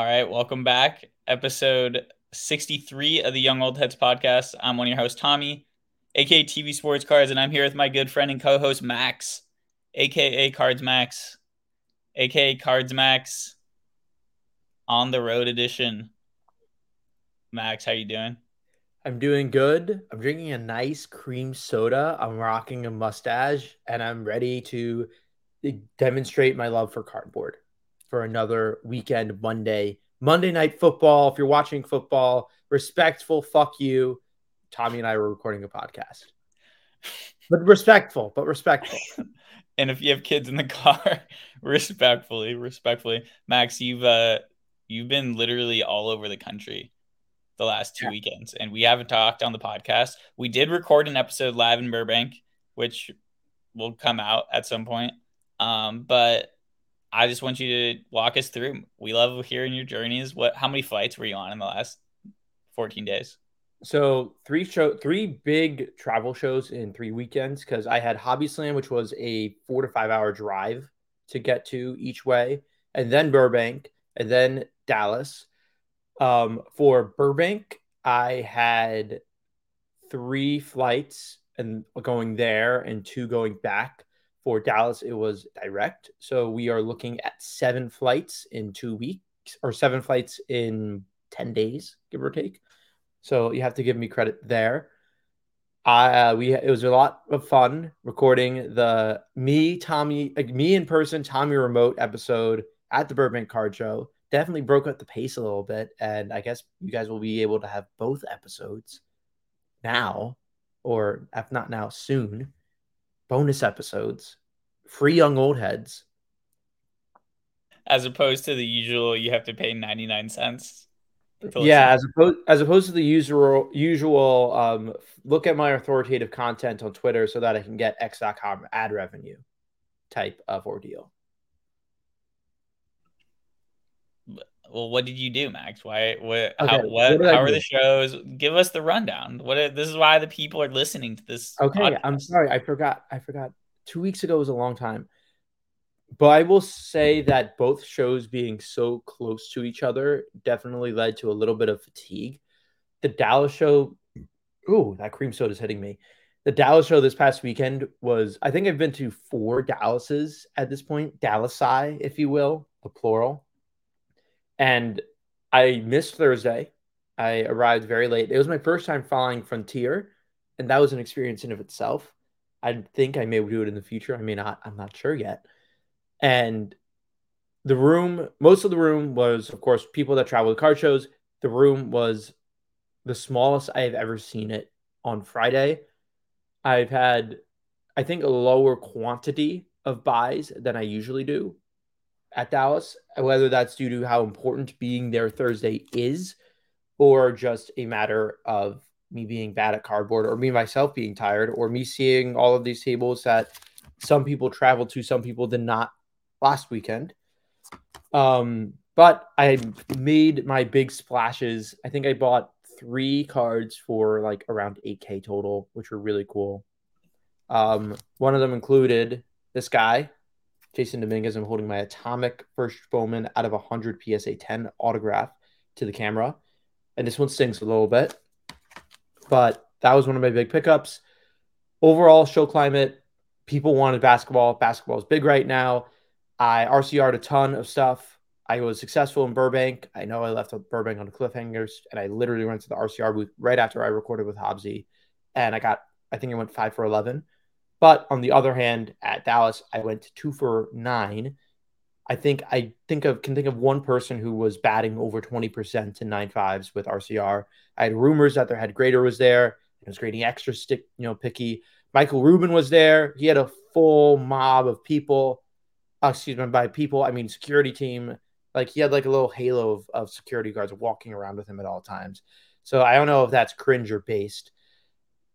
All right, welcome back. Episode 63 of the Young Old Heads podcast. I'm one of your hosts, Tommy, aka TV Sports Cards, and I'm here with my good friend and co host, Max, aka Cards Max, aka Cards Max on the road edition. Max, how you doing? I'm doing good. I'm drinking a nice cream soda. I'm rocking a mustache, and I'm ready to demonstrate my love for cardboard for another weekend Monday. Monday night football. If you're watching football, respectful, fuck you. Tommy and I were recording a podcast. But respectful, but respectful. and if you have kids in the car, respectfully, respectfully. Max, you've uh you've been literally all over the country the last two yeah. weekends, and we haven't talked on the podcast. We did record an episode live in Burbank, which will come out at some point. Um, but I just want you to walk us through. We love hearing your journeys. What? How many flights were you on in the last fourteen days? So three show, three big travel shows in three weekends because I had Hobby Slam, which was a four to five hour drive to get to each way, and then Burbank, and then Dallas, um, for Burbank, I had three flights and going there and two going back. For Dallas, it was direct. So we are looking at seven flights in two weeks or seven flights in 10 days, give or take. So you have to give me credit there. Uh, we it was a lot of fun recording the me Tommy like me in person Tommy remote episode at the Burbank Card Show definitely broke up the pace a little bit. And I guess you guys will be able to have both episodes now, or if not now, soon. Bonus episodes, free young old heads. As opposed to the usual, you have to pay 99 cents. Yeah, as opposed as opposed to the usual usual um, look at my authoritative content on Twitter so that I can get X.com ad revenue type of ordeal. Well, what did you do, Max? Why? What? Okay. How? What? what how are the shows? Give us the rundown. What? This is why the people are listening to this. Okay, podcast. I'm sorry. I forgot. I forgot. Two weeks ago was a long time, but I will say that both shows being so close to each other definitely led to a little bit of fatigue. The Dallas show. Ooh, that cream soda is hitting me. The Dallas show this past weekend was. I think I've been to four Dallases at this point. Dallasai, if you will, the plural and I missed Thursday. I arrived very late. It was my first time flying Frontier, and that was an experience in of itself. I think I may do it in the future. I may not. I'm not sure yet. And the room, most of the room was, of course, people that travel to car shows. The room was the smallest I have ever seen it on Friday. I've had, I think, a lower quantity of buys than I usually do at Dallas, whether that's due to how important being there Thursday is, or just a matter of me being bad at cardboard, or me myself being tired, or me seeing all of these tables that some people traveled to, some people did not last weekend. Um, but I made my big splashes. I think I bought three cards for like around 8k total, which were really cool. Um, one of them included this guy, Jasson Dominguez. I'm holding my Atomic First Bowman out of 100 PSA 10 autograph to the camera. And this one stings a little bit, but that was one of my big pickups. Overall, show climate, people wanted basketball. Basketball is big right now. I RCR'd a ton of stuff. I was successful in Burbank. I know I left Burbank on the cliffhangers, and I literally went to the RCR booth right after I recorded with Hobbsy, and I got, I think I went five for 11. But on the other hand, at Dallas, I went two for nine. I think I think of can think of one person who was batting over 20% in nine fives with RCR. I had rumors that their head grader was there. It was grading extra stick, you know, picky. Michael Rubin was there. He had a full mob of people. Uh, excuse me, by people, I mean security team. Like he had like a little halo of, of security guards walking around with him at all times. So I don't know if that's cringe or based.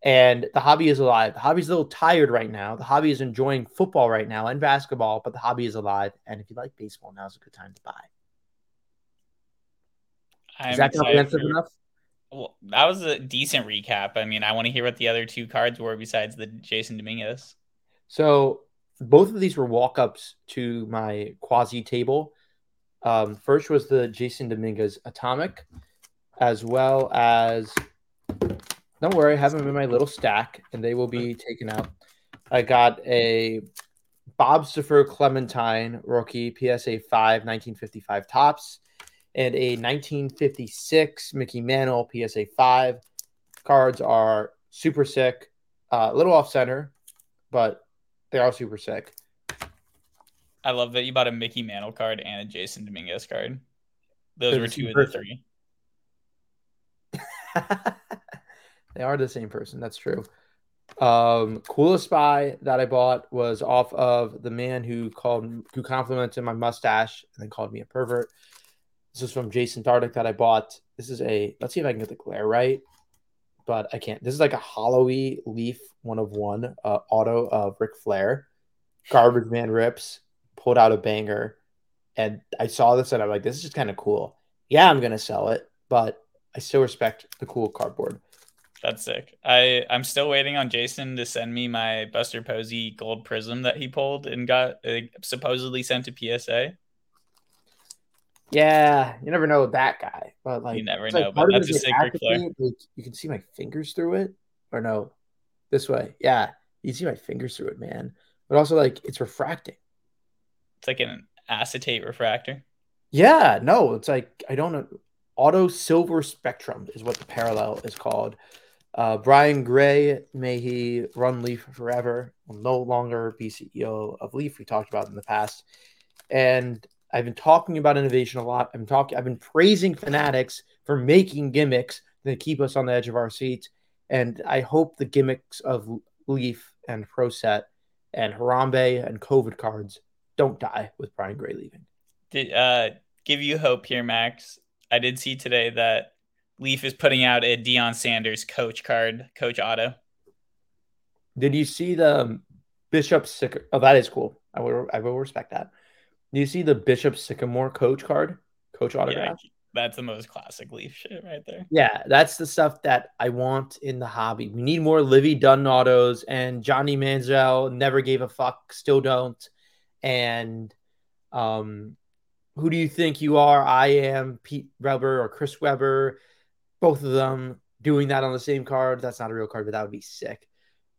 And the hobby is alive. The hobby's a little tired right now. The hobby is enjoying football right now and basketball, but the hobby is alive. And if you like baseball, now's a good time to buy. I'm is that comprehensive for... enough? Well, that was a decent recap. I mean, I want to hear what the other two cards were besides the Jasson Dominguez. So both of these were walk ups to my quasi table. Um, first was the Jasson Dominguez Atomic, as well as don't worry, I have them in my little stack, and they will be taken out. I got a Bob Stauffer Clemente rookie PSA 5 1955 Topps and a 1956 Mickey Mantle PSA 5. Cards are super sick, uh, a little off center, but they are super sick. I love that you bought a Mickey Mantle card and a Jasson Dominguez card. Those were two of the three. they are the same person. That's true. Um, coolest buy that I bought was off of the man who called who complimented my mustache and then called me a pervert. This is from Jason Dardick that I bought. This is a let's see if I can get the glare right, but I can't. This is like a hollowy leaf one of one uh, auto of Ric Flair. Garbage Man rips pulled out a banger, and I saw this and I'm like, this is just kind of cool. Yeah, I'm gonna sell it, but I still respect the cool cardboard. That's sick. I I'm still waiting on Jason to send me my Buster Posey gold prism that he pulled and got uh, supposedly sent to PSA. Yeah, you never know that guy, but like you never know. Like, but that's a like sacred flare. Like, you can see my fingers through it, or no, this way. Yeah, you see my fingers through it, man. But also like it's refracting. It's like an acetate refractor. Yeah, no, it's like I don't know. Auto silver spectrum is what the parallel is called. Uh, Brian Gray, may he run Leaf forever, will no longer be CEO of Leaf. We talked about in the past, and I've been talking about innovation a lot. I'm talking. I've been praising Fanatics for making gimmicks that keep us on the edge of our seats, and I hope the gimmicks of Leaf and Pro Set and Harambe and COVID cards don't die with Brian Gray leaving. Did uh, give you hope here, Max? I did see today that Leaf is putting out a Deion Sanders coach card, coach auto. Did you see the Bishop Sycamore? Oh, that is cool. I will, I will respect that. Do you see the Bishop Sycamore coach card, coach autograph? Yeah, that's the most classic Leaf shit right there. Yeah, that's the stuff that I want in the hobby. We need more Livy Dunne autos, and Johnny Manziel never gave a fuck, still don't. And um, who do you think you are? I am Pete Weber or Chris Webber both of them doing that on the same card. That's not a real card, but that would be sick.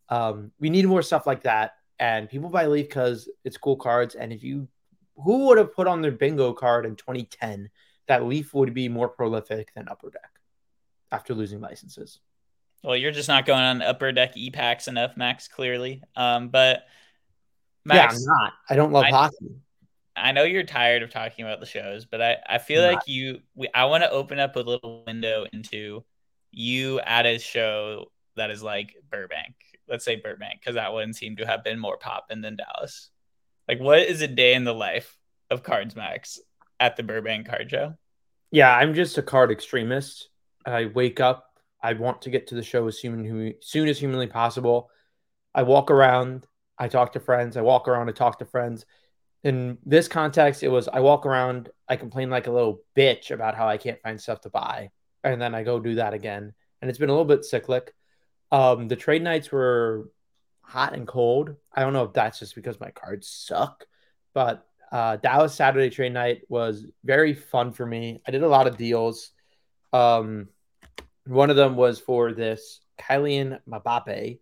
Um, we need more stuff like that. And people buy Leaf because it's cool cards. And if you, who would have put on their bingo card in 2010 that Leaf would be more prolific than Upper Deck after losing licenses? Well, you're just not going on Upper Deck E packs enough, Max. Clearly, um, but Max, yeah, I'm not. I don't love I, hockey. I know you're tired of talking about the shows, but I, I feel like you we, I want to open up a little window into you at a show that is like Burbank. Let's say Burbank, because that one seemed to have been more popping than Dallas. Like, what is a day in the life of Cards Max at the Burbank card show? Yeah, I'm just a card extremist. I wake up, I want to get to the show as soon, soon as humanly possible. I walk around, I talk to friends, I walk around, I talk to friends in this context, it was I walk around, I complain like a little bitch about how I can't find stuff to buy, and then I go do that again, and it's been a little bit cyclic. Um, the trade nights were hot and cold. I don't know if that's just because my cards suck, but uh, Dallas Saturday trade night was very fun for me. I did a lot of deals. Um, one of them was for this Kylian Mbappe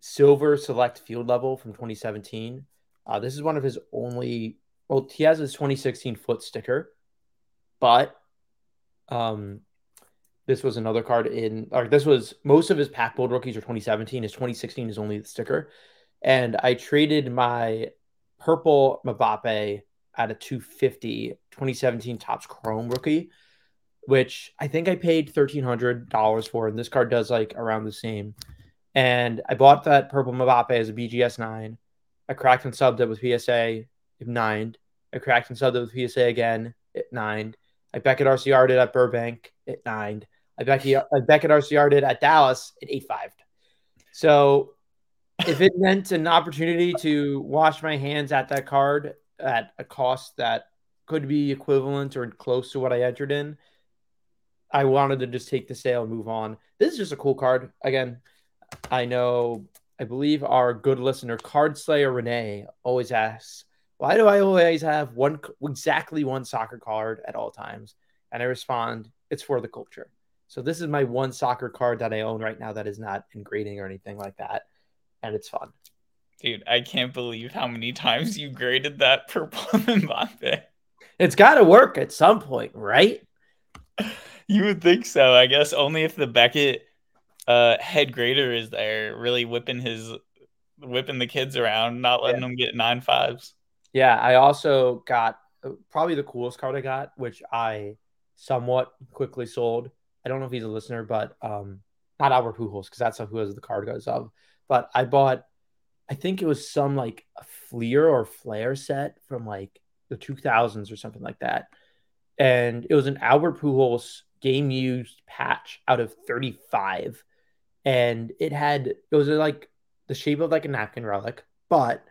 silver select field level from 2017. Uh, this is one of his only. Well, he has his 2016 foot sticker, but um, this was another card in. Or this was most of his pack build rookies are 2017. His 2016 is only the sticker, and I traded my purple Mbappe at a 250 2017 Topps Chrome rookie, which I think I paid $1,300 for. And this card does like around the same. And I bought that purple Mbappe as a BGS 9. I cracked and subbed it with PSA. It nined. I cracked and subbed it with PSA again. It nined. I Beckett RCR did at Burbank. It nined. I Beckett, I Beckett RCR did at Dallas. It eight five. So if it meant an opportunity to wash my hands at that card at a cost that could be equivalent or close to what I entered in, I wanted to just take the sale and move on. This is just a cool card. Again, I know I believe our good listener, Card Slayer Renee, always asks, why do I always have one exactly one soccer card at all times? And I respond, it's for the culture. So this is my one soccer card that I own right now that is not in grading or anything like that. And it's fun. Dude, I can't believe how many times you graded that purple Mbappe. It's got to work at some point, right? You would think so. I guess only if the Beckett uh, head grader is there, really whipping his whipping the kids around, not letting yeah. them get nine fives. Yeah, I also got uh, probably the coolest card I got, which I somewhat quickly sold. I don't know if he's a listener, but um, not Albert Pujols because that's who has the card goes of. But I bought, I think it was some like a Fleer or Flair set from like the 2000s or something like that, and it was an Albert Pujols game used patch out of 35, and it had it was like the shape of like a napkin relic, but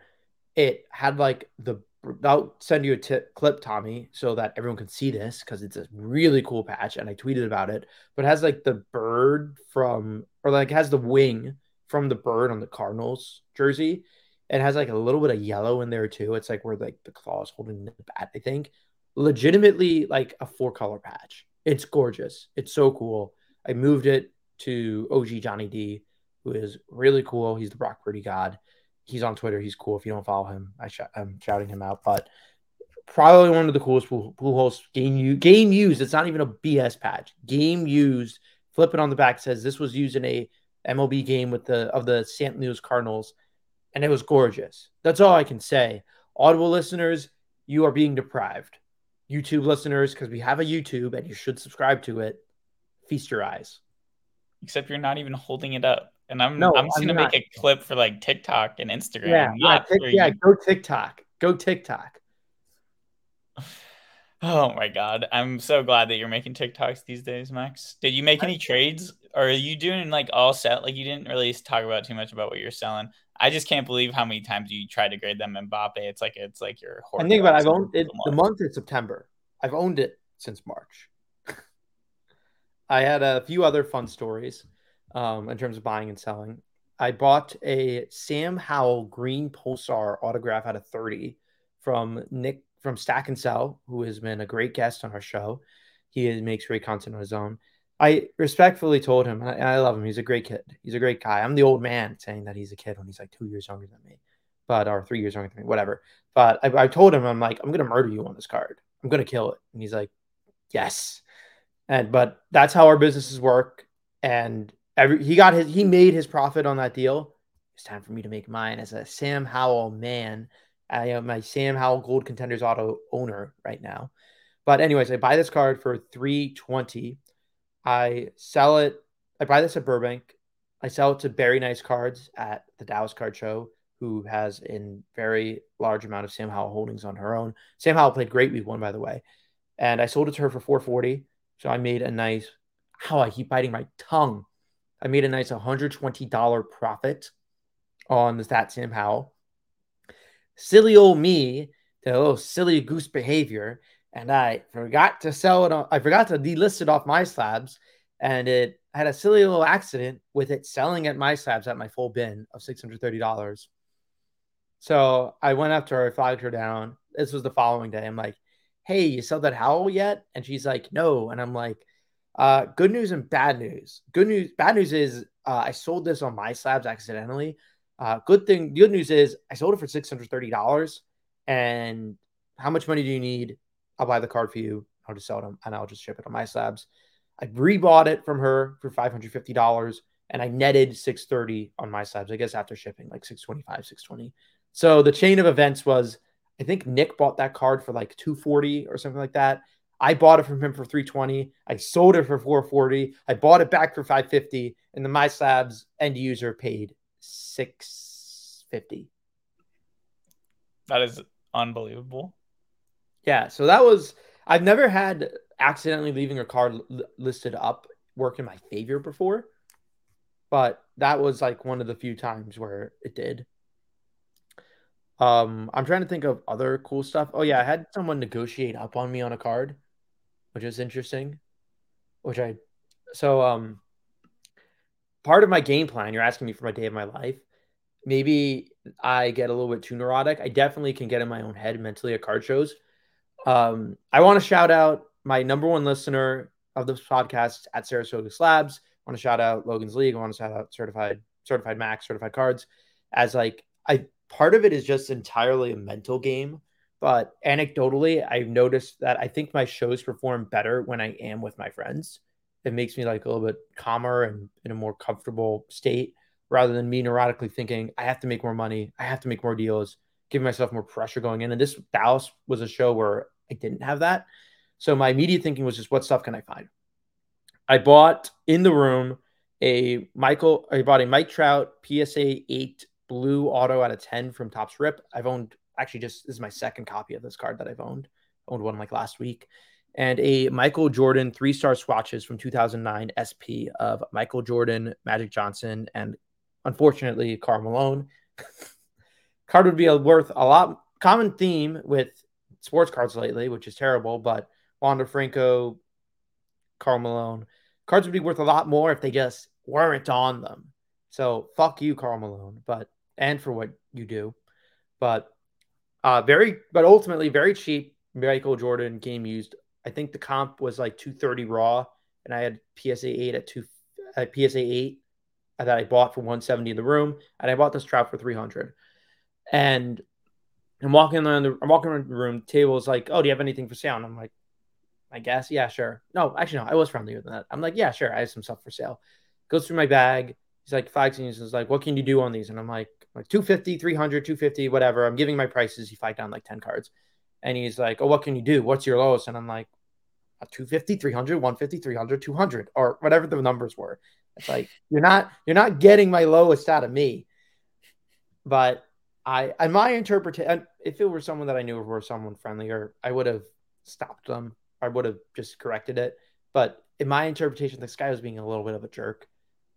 it had like the I'll send you a t- clip, Tommy, so that everyone can see this because it's a really cool patch, and I tweeted about it. But it has like the bird from, or like has the wing from the bird on the Cardinals jersey. It has like a little bit of yellow in there too. It's like where like the claw is holding the bat. I think, legitimately like a four color patch. It's gorgeous. It's so cool. I moved it to OG Johnny D, who is really cool. He's the Brock Purdy god he's on Twitter. He's cool. If you don't follow him, I I'm shouting him out. But probably one of the coolest pool, Pujols game you game used. It's not even a BS patch. Game used. Flip it on the back says this was used in a MLB game with the of the St. Louis Cardinals, and it was gorgeous. That's all I can say. Audible listeners, you are being deprived. YouTube listeners, because we have a YouTube and you should subscribe to it. Feast your eyes. Except you're not even holding it up. And I'm no, I'm just I'm gonna not. make a clip for like TikTok and Instagram. Yeah, yeah, yeah go TikTok. Go TikTok. Oh my god. I'm so glad that you're making TikToks these days, Max. Did you make any trades? Or are you doing like all set? Like you didn't really talk about too much about what you're selling. I just can't believe how many times you try to grade them Mbappe. It's like it's like your I think about it, I've owned it the month is September. I've owned it since March. I had a few other fun stories um, in terms of buying and selling. I bought a Sam Howell green pulsar autograph out of 30 from Nick from Stack and Sell, who has been a great guest on our show. He is, makes great content on his own. I respectfully told him, and I, I, love him. He's a great kid. He's a great guy. I'm the old man saying that he's a kid when he's like two years younger than me, but or three years younger than me, whatever. But I, I told him, I'm like, I'm gonna murder you on this card. I'm gonna kill it. And he's like, yes. And but that's how our businesses work. And every he got his he made his profit on that deal. It's time for me to make mine as a Sam Howell man. I am my Sam Howell Gold Contenders Auto owner right now. But anyways, I buy this card for 320. I sell it. I buy this at Burbank. I sell it to Very Nice Cards at the Dallas Card Show, who has a very large amount of Sam Howell holdings on her own. Sam Howell played great week one, by the way. And I sold it to her for 440. So I made a nice, how I keep biting my tongue. I made a nice $120 profit on the stat Sam Howell. Silly old me, the little silly goose behavior, and I forgot to sell it. On, I forgot to delist it off MySlabs. and it had a silly little accident with it selling at MySlabs at my full bin of $630. So I went after her, flagged her down. This was the following day. I'm like, hey, you sell that Howell yet? And she's like, no. And I'm like, uh, good news and bad news. Good news, bad news is uh, I sold this on MySlabs accidentally. Uh, good thing, good news is I sold it for six hundred thirty dollars. And how much money do you need? I'll buy the card for you. I'll just sell it and I'll just ship it on MySlabs. I rebought it from her for five hundred fifty dollars, and I netted six thirty on MySlabs. I guess after shipping, like six twenty five, six twenty. So the chain of events was I think Nick bought that card for like two forty or something like that. I bought it from him for 320. I sold it for 440. I bought it back for 550. And the MySlabs end user paid 650. That is unbelievable. Yeah. So that was, I've never had accidentally leaving a card listed up work in my favor before. But that was like one of the few times where it did. Um, I'm trying to think of other cool stuff. Oh yeah, I had someone negotiate up on me on a card which is interesting. Which I so um part of my game plan, you're asking me for my day of my life. maybe I get a little bit too neurotic. I definitely can get in my own head mentally at card shows. Um, I want to shout out my number one listener of this podcast at Sarasota Slabs. I want to shout out Logan's League. I want to shout out Certified Certified Max, Certified Cards, as like I part of it is just entirely a mental game. But anecdotally, I've noticed that I think my shows perform better when I am with my friends. It makes me like a little bit calmer and in a more comfortable state rather than me neurotically thinking, I have to make more money, I have to make more deals, giving myself more pressure going in. And this Dallas was a show where I didn't have that. So my immediate thinking was just what stuff can I find? I bought in the room a Michael, I bought a Mike Trout PSA 8 blue auto out of 10 from Topps Rip. I've owned actually just this is my second copy of this card that I've owned. Owned one like last week. And a Michael Jordan three star swatches from 2009 SP of Michael Jordan, Magic Johnson, and unfortunately, Karl Malone. Card would be worth a lot. Common theme with sports cards lately, which is terrible, but Wander Franco, Karl Malone. Cards would be worth a lot more if they just weren't on them. So fuck you, Karl Malone, but and for what you do. But uh very but ultimately very cheap Michael Jordan game used. I think the comp was like 230 raw, and I had PSA 8 at two at PSA 8 that I bought for 170 in the room, and I bought this trout for 300. And I'm walking around the I'm walking around the room. Table is like, "Oh, do you have anything for sale?" And I'm like, "I guess, yeah, sure." No, actually, no. I was friendlier than that. I'm like, "Yeah, sure. I have some stuff for sale." Goes through my bag. He's like, "Five and he's like, "What can you do on these?" And I'm like, "Like 250, 300, 250, whatever." I'm giving my prices. He fight down like 10 cards, and he's like, "Oh, what can you do? What's your lowest?" And I'm like, 250, 300, 150, 300, 200, or whatever the numbers were. It's like you're not you're not getting my lowest out of me. But I and my interpretation if it were someone that I knew or someone friendlier, I would have stopped them. I would have just corrected it. But in my interpretation, this guy was being a little bit of a jerk.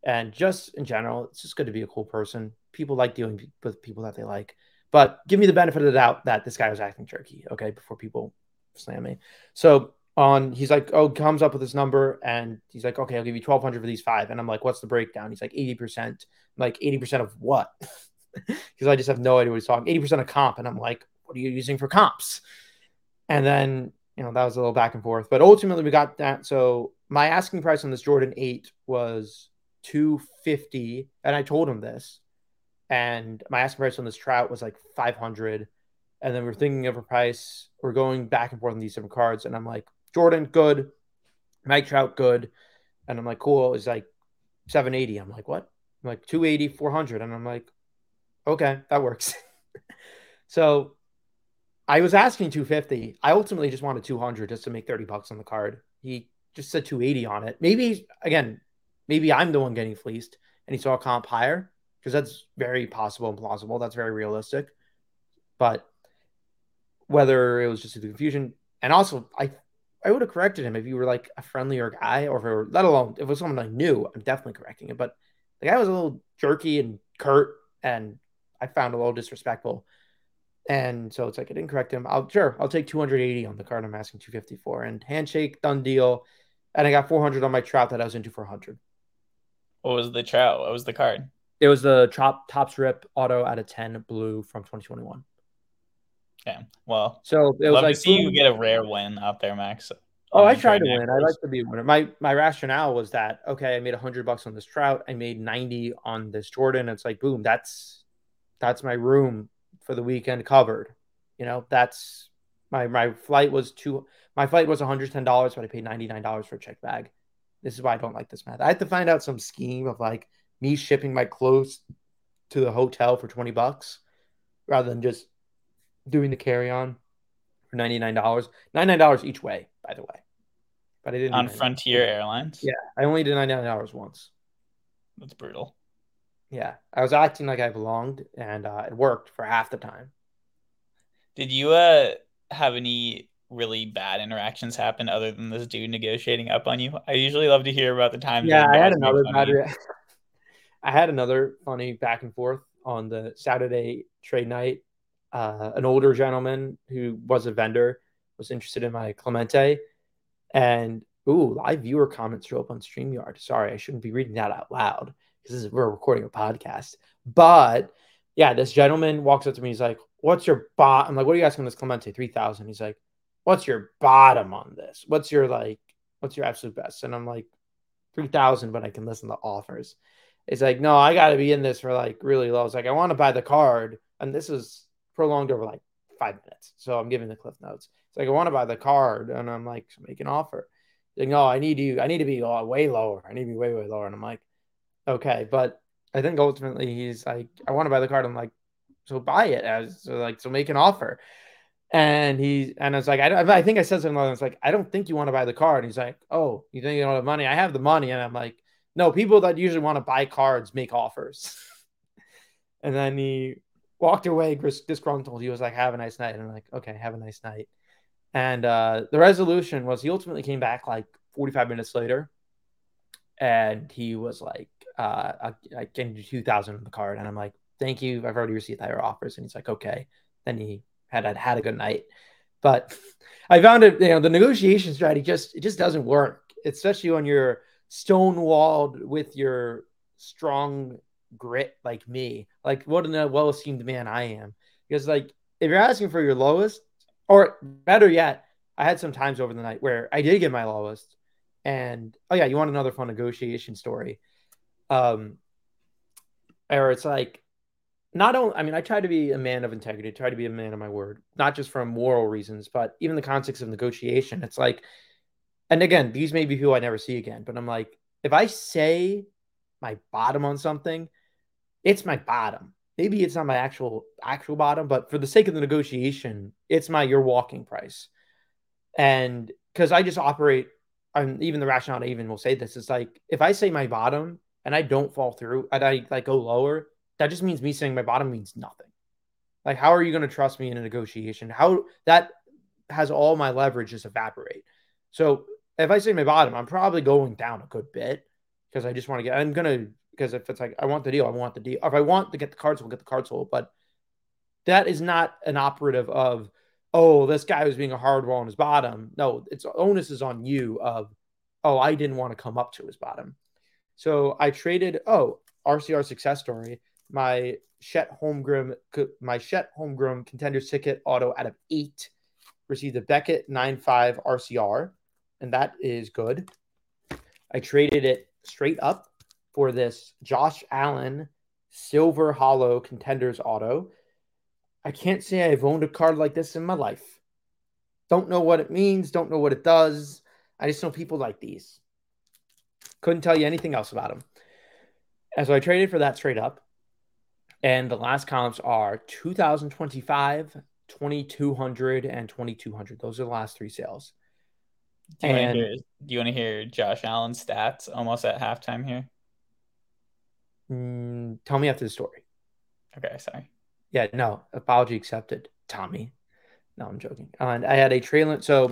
And just in general, it's just good to be a cool person. People like dealing with people that they like. But give me the benefit of the doubt that this guy was acting jerky, okay, before people slam me. So on he's like oh comes up with this number and he's like okay i'll give you 1200 for these five. And i'm like what's the breakdown? He's like 80% like 80% of what? Because i just have no idea what he's talking 80% of comp. And i'm like what are you using for comps? And then you know that was a little back and forth. But ultimately we got that. So my asking price on this jordan 8 was 250 and i told him this and my asking price on this trout was like 500 and then we're thinking of a price we're going back and forth on these different cards and i'm like Jordan, good. Mike Trout, good. And I'm like, cool. It's like 780. I'm like, what? I'm like 280, 400. And I'm like, okay, that works. so I was asking 250. I ultimately just wanted 200 just to make 30 bucks on the card. He just said 280 on it. Maybe, again, maybe I'm the one getting fleeced and he saw a comp higher because that's very possible and plausible. That's very realistic. But whether it was just a confusion, and also I I would have corrected him if you were like a friendlier guy, or if were, let alone if it was someone I knew. I'm definitely correcting it. But the guy was a little jerky and curt, and I found a little disrespectful. And so it's like I didn't correct him. I'll sure I'll take 280 on the card I'm asking 254 and handshake done deal. And I got 400 on my trout that I was into for 100. What was the trout? What was the card? It was the top Topps Rip auto out of 10 blue from 2021. Yeah. Well, so it was like see you get a rare win out there, Max. Oh, I tried to win. I like to be a winner. My my rationale was that okay, I made hundred bucks on this trout. I made ninety on this Jordan. It's like boom, that's that's my room for the weekend covered. You know, that's my my flight was two. My flight was one hundred ten dollars, but I paid ninety nine dollars for a check bag. This is why I don't like this math. I had to find out some scheme of like me shipping my clothes to the hotel for twenty bucks rather than just doing the carry on for ninety nine dollars. Ninety nine dollars each way, by the way. But I didn't on 99. Frontier Airlines. Yeah, I only did ninety nine dollars once. That's brutal. Yeah, I was acting like I belonged, and uh, it worked for half the time. Did you uh have any really bad interactions happen other than this dude negotiating up on you? I usually love to hear about the times. Yeah, I had another bad. I had another funny back and forth on the Saturday trade night. Uh, an older gentleman who was a vendor was interested in my Clemente, and ooh, live viewer comments show up on Streamyard. Sorry, I shouldn't be reading that out loud because we're recording a podcast. But yeah, this gentleman walks up to me. He's like, "What's your bot?" I'm like, "What are you asking this Clemente three thousand? He's like, "What's your bottom on this? What's your like? What's your absolute best?" And I'm like, three thousand, but I can listen to offers. It's like, no, I got to be in this for like really low. It's like I want to buy the card, and this is prolonged over like five minutes. So I'm giving the cliff notes. It's like I want to buy the card, and I'm like, make an offer. Like, no, I need you. I need to be uh, way lower. I need to be way way lower. And I'm like, okay, but I think ultimately he's like, I want to buy the card. I'm like, so buy it as so like so make an offer. And he and I was like I, I think I said something like it's like I don't think you want to buy the card. And he's like, oh, you think you don't have money? I have the money, and I'm like, no, people that usually want to buy cards make offers. and then he walked away disgruntled. He was like, have a nice night. And I'm like, okay, have a nice night. And uh, the resolution was he ultimately came back like 45 minutes later, and he was like, uh, I, I can do 2,000 on the card. And I'm like, thank you. I've already received higher offers. And he's like, okay. Then he had had a good night. But I found it, you know, the negotiation strategy just it just doesn't work, especially when you're stonewalled with your strong grit like me. Like what a well esteemed man I am. Because like if you're asking for your lowest, or better yet, I had some times over the night where I did get my lowest. And oh yeah, you want another fun negotiation story. Um or it's like not only I mean, I try to be a man of integrity, try to be a man of my word, not just for moral reasons, but even the context of negotiation. It's like, and again, these may be people I never see again, but I'm like, if I say my bottom on something, it's my bottom maybe it's not my actual actual bottom, but for the sake of the negotiation, it's my your walking price. And because I just operate, and even the rationale I even will say this it's like if I say my bottom and I don't fall through and I like go lower, that just means me saying my bottom means nothing. Like, how are you going to trust me in a negotiation? How that has all my leverage just evaporate. So if I say my bottom, I'm probably going down a good bit because I just want to get. I'm gonna because if it's like I want the deal, I want the deal. If I want to get the cards, we'll get the cards sold. But that is not an operative of oh, this guy was being a hard wall on his bottom. No, it's onus is on you of oh, I didn't want to come up to his bottom. So I traded oh RCR success story my Chet Holmgren my Chet Holmgren contenders ticket auto out of eight received a Beckett nine five RCR, and that is good. I traded it straight up for this Josh Allen Silver Holo Contenders Auto. I can't say I've owned a card like this in my life. Don't know what it means, don't know what it does. I just know people like these. Couldn't tell you anything else about them. And so I traded for that straight up. And the last columns are 2025, 2200, and 2200. Those are the last three sales. Do you, and, want to hear, do you want to hear Josh Allen's stats almost at halftime here? Mm, tell me after the story. Okay, sorry. Yeah, no, apology accepted, Tommy. No, I'm joking. And I had a trailer. So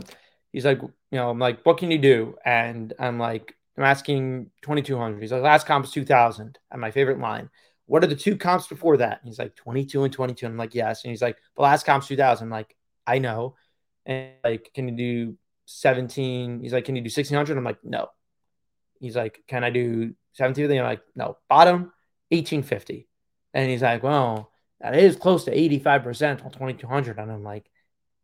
he's like, you know, I'm like, what can you do? And I'm like, I'm asking 2200. He's like, last comp's 2000. And my favorite line, what are the two comps before that? And he's like, 22 and 22. And I'm like, yes. And he's like, the last comp's 2000. I'm like, I know. And like, can you do 17? He's like, can you do 1600? I'm like, no. He's like, can I do 17 I'm like, no, bottom 1850. And he's like, well, that is close to 85% on 2200. And I'm like,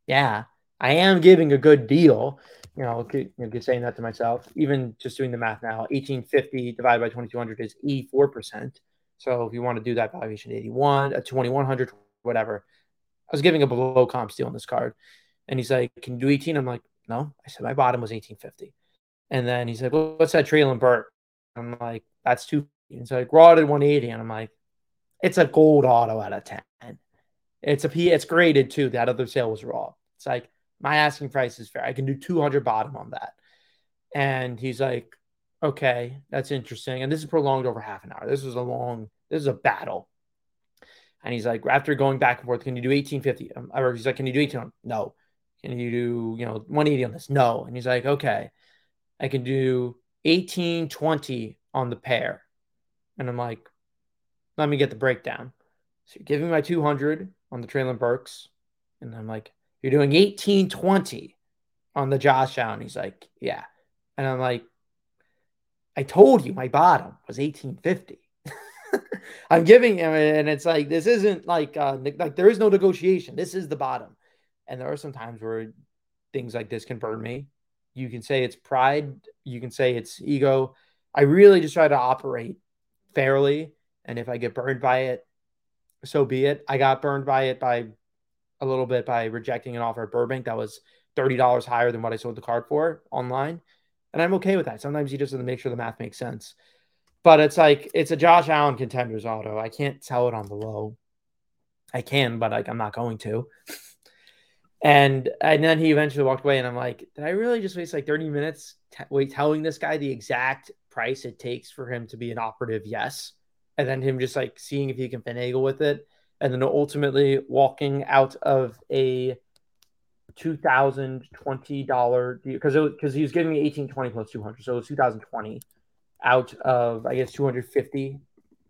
yeah, I am giving a good deal. You know, you know, saying that to myself, even just doing the math now, 1850 divided by 2200 is 84%. So if you want to do that valuation 81, uh, 2100, whatever, I was giving a below comp deal on this card. And he's like, can you do 18? I'm like, no. I said, my bottom was 1850. And then he's like, what's that Treylon Burks? I'm like, that's too. He's like, raw at 180. And I'm like, it's a gold auto out of 10. It's a P, it's graded too. That other sale was raw. It's like, my asking price is fair. I can do 200 bottom on that. And he's like, okay, that's interesting. And this is prolonged over half an hour. This was a long, this is a battle. And he's like, after going back and forth, can you do 1850? Um, he's like, can you do 18? No. Can you do, you know, 180 on this? No. And he's like, okay, I can do 18, 20 on the pair. And I'm like, let me get the breakdown. So you're giving my 200 on the Treylon Burks. And I'm like, you're doing 18, 20 on the Josh Allen. He's like, yeah. And I'm like, I told you my bottom was 1850. I'm giving him, and it's like this isn't like uh, like there is no negotiation. This is the bottom, and there are some times where things like this can burn me. You can say it's pride. You can say it's ego. I really just try to operate fairly, and if I get burned by it, so be it. I got burned by it by a little bit by rejecting an offer at Burbank that was thirty dollars higher than what I sold the card for online, and I'm okay with that. Sometimes you just have to make sure the math makes sense. But it's like it's a Josh Allen contenders auto. I can't sell it on the low. I can, but like I'm not going to. And and then he eventually walked away, and I'm like, did I really just waste like 30 minutes t- wait telling this guy the exact price it takes for him to be an operative? Yes, and then him just like seeing if he can finagle with it, and then ultimately walking out of a two thousand twenty dollar because because he was giving me eighteen twenty plus two hundred, so it was two thousand twenty out of I guess 250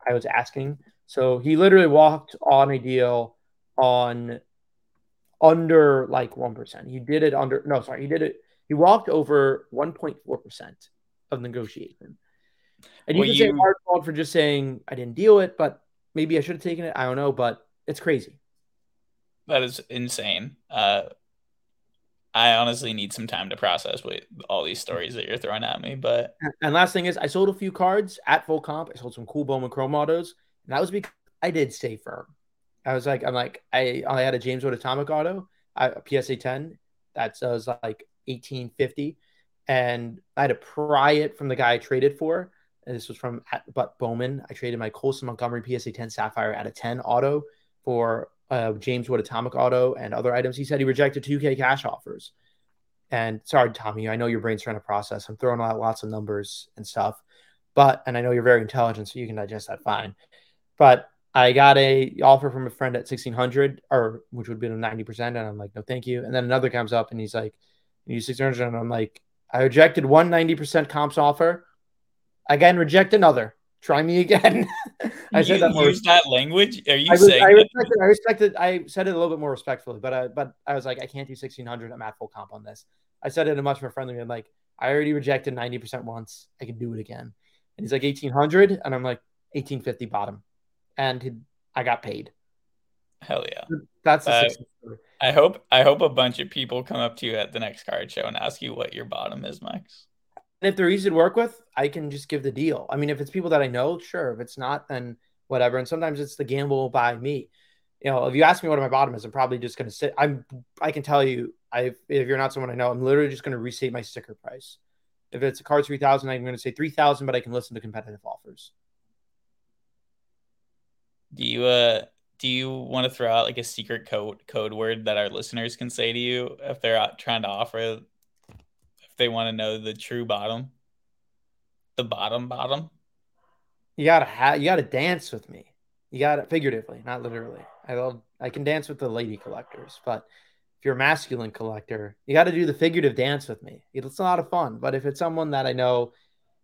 I was asking. So he literally walked on a deal on under like 1%. He did it under no, sorry, he did it he walked over 1.4% of negotiation. And you well, can you, say hard fault for just saying I didn't deal it, but maybe I should have taken it. I don't know, but it's crazy. That is insane. Uh I honestly need some time to process with all these stories that you're throwing at me. But and last thing is, I sold a few cards at full comp. I sold some cool Bowman Chrome autos, and that was because I did stay firm. I was like, I'm like, I I had a James Wood Atomic auto, a PSA 10 That's that was like 1850, and I had to pry it from the guy I traded for. And this was from but Bowman. I traded my Colson Montgomery PSA 10 Sapphire at a 10 auto for uh, James Wood Atomic Auto and other items. He said he rejected 2K cash offers. And sorry, Tommy, I know your brain's trying to process. I'm throwing out lots of numbers and stuff, but and I know you're very intelligent, so you can digest that fine. But I got a offer from a friend at 1600, or which would be a 90 percent, and I'm like, no, thank you. And then another comes up, and he's like, you 600, and I'm like, I rejected one 90 percent comps offer. Again, reject another try me again. I said that more. Use that language. Are you I was, saying? I respected, I respected. I said it a little bit more respectfully, but I, but I was like, I can't do sixteen hundred. I'm at full comp on this. I said it in a much more friendly way. Like, I already rejected ninety percent once. I can do it again. And he's like eighteen hundred, and I'm like eighteen fifty bottom, and I got paid. Hell yeah! That's the uh, I hope I hope a bunch of people come up to you at the next card show and ask you what your bottom is, Max. And if they're easy to work with, I can just give the deal. I mean, if it's people that I know, sure. If it's not, then whatever. And sometimes it's the gamble by me. You know, if you ask me what my bottom is, I'm probably just going to sit. I'm. I can tell you, I if you're not someone I know, I'm literally just going to restate my sticker price. If it's a card three thousand, I'm going to say three thousand, but I can listen to competitive offers. Do you uh do you want to throw out like a secret code code word that our listeners can say to you if they're trying to offer if they want to know the true bottom, the bottom bottom. You gotta ha- you gotta dance with me. You gotta figuratively, not literally. I love I can dance with the lady collectors, but if you're a masculine collector, you got to do the figurative dance with me. It's a lot of fun. But if it's someone that I know,